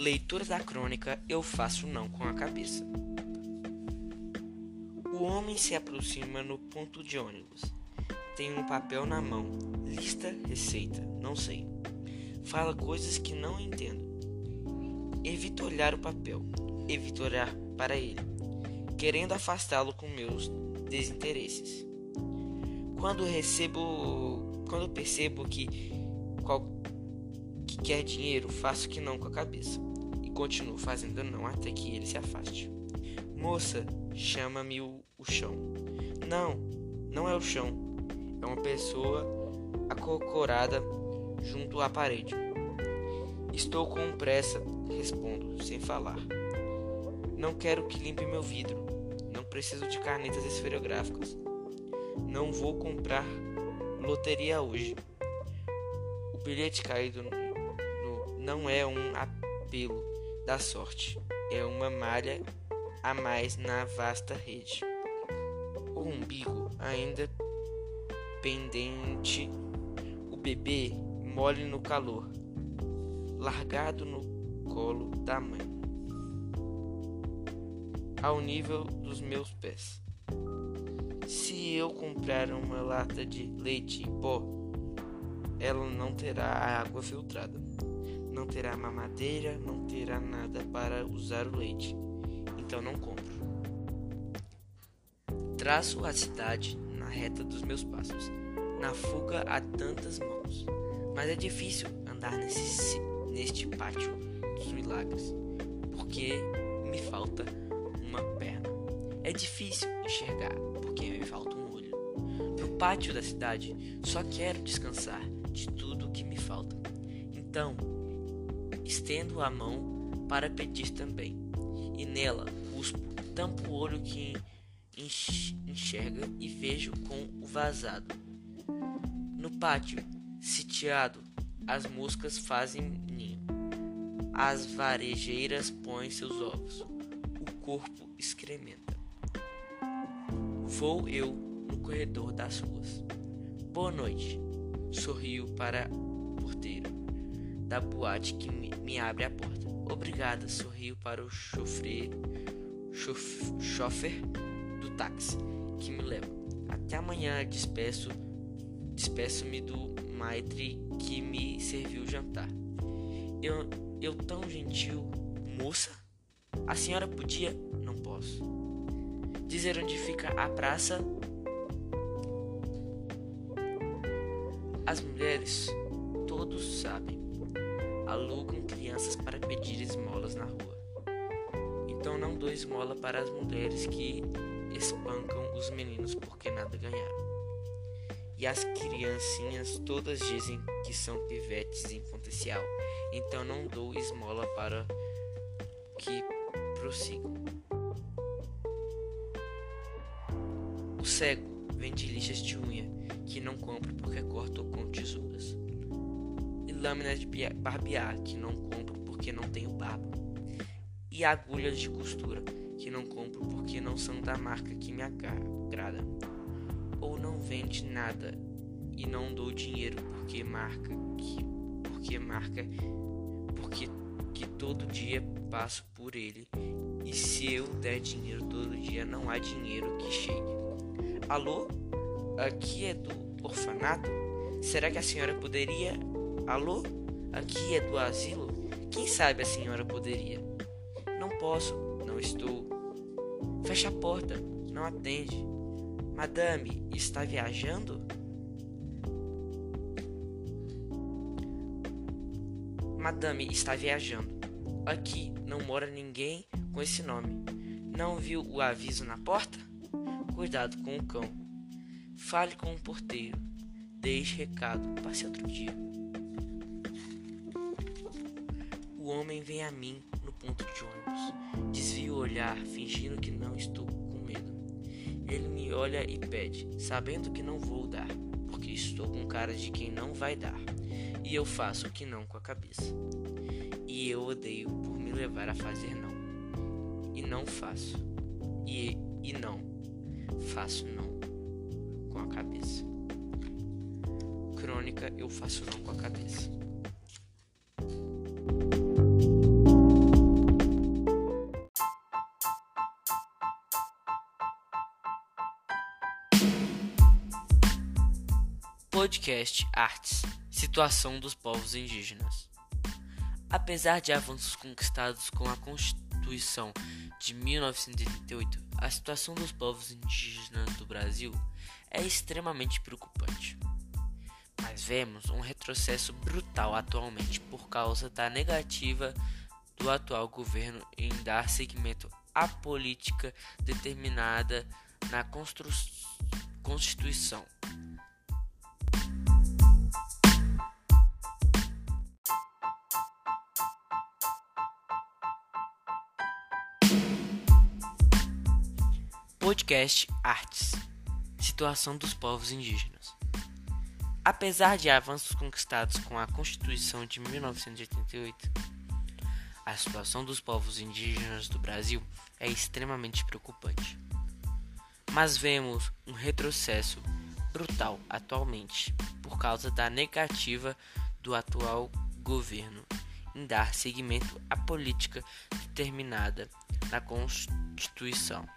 Leitura da crônica Eu faço não com a cabeça. O homem se aproxima no ponto de ônibus. Tem um papel na mão. Lista, receita, não sei. Fala coisas que não entendo. Evito olhar o papel. Evito olhar para ele, querendo afastá-lo com meus desinteresses. Quando recebo, quando percebo que qual que quer dinheiro, faço que não com a cabeça continuo fazendo não até que ele se afaste. Moça, chama-me o, o chão. Não, não é o chão. É uma pessoa acocorada junto à parede. Estou com pressa, respondo, sem falar. Não quero que limpe meu vidro. Não preciso de canetas esferográficas. Não vou comprar loteria hoje. O bilhete caído no, no, não é um apelo da sorte, é uma malha a mais na vasta rede. O umbigo ainda pendente, o bebê mole no calor, largado no colo da mãe, ao nível dos meus pés. Se eu comprar uma lata de leite em pó, ela não terá água filtrada, não terá mamadeira, não terá nada para usar o leite então não compro. Traço a cidade na reta dos meus passos. Na fuga há tantas mãos, mas é difícil andar nesse, neste pátio dos milagres, porque me falta uma perna. É difícil enxergar, porque me falta um olho. No pátio da cidade, só quero descansar de tudo que me falta. Então, estendo a mão para pedir também e nela cuspo, tampo o olho que enxerga e vejo com o vazado. No pátio, sitiado, as moscas fazem ninho. As varejeiras põem seus ovos. O corpo excrementa. Vou eu no corredor das ruas. Boa noite. Sorrio para o porteiro da boate que me abre a porta. Obrigada, sorriu para o chofer, chof, chofer do táxi que me leva. Até amanhã despeço despeço-me do maitre que me serviu o jantar. Eu, eu tão gentil, moça? A senhora podia? Não posso. Dizer onde fica a praça? As mulheres, todos sabem alugam crianças para pedir esmolas na rua. Então não dou esmola para as mulheres que espancam os meninos porque nada ganharam. E as criancinhas todas dizem que são pivetes em potencial, então não dou esmola para que prossigam. O cego vende lixas de unha que não compra porque corta com tesouras lâminas de barbear que não compro porque não tenho barba, e agulhas de costura que não compro porque não são da marca que me agrada, ou não vende nada e não dou dinheiro porque marca que porque marca porque que todo dia passo por ele e se eu der dinheiro todo dia não há dinheiro que chegue. Alô? Aqui é do orfanato? Será que a senhora poderia Alô? Aqui é do asilo? Quem sabe a senhora poderia? Não posso, não estou. Fecha a porta, não atende. Madame, está viajando? Madame está viajando. Aqui não mora ninguém com esse nome. Não viu o aviso na porta? Cuidado com o cão. Fale com o porteiro. Deixe recado. Passe outro dia. Homem vem a mim no ponto de ônibus. Desvio o olhar, fingindo que não estou com medo. Ele me olha e pede, sabendo que não vou dar, porque estou com cara de quem não vai dar. E eu faço que não com a cabeça. E eu odeio por me levar a fazer não. E não faço. E, e não. Faço não com a cabeça. Crônica, eu faço não com a cabeça. Podcast Artes Situação dos povos indígenas. Apesar de avanços conquistados com a Constituição de 1988, a situação dos povos indígenas do Brasil é extremamente preocupante. Mas vemos um retrocesso brutal atualmente por causa da negativa do atual governo em dar seguimento à política determinada na Constituição Podcast Artes Situação dos povos indígenas. Apesar de avanços conquistados com a Constituição de 1988, a situação dos povos indígenas do Brasil é extremamente preocupante. Mas vemos um retrocesso brutal atualmente por causa da negativa do atual governo em dar seguimento à política determinada na Constituição.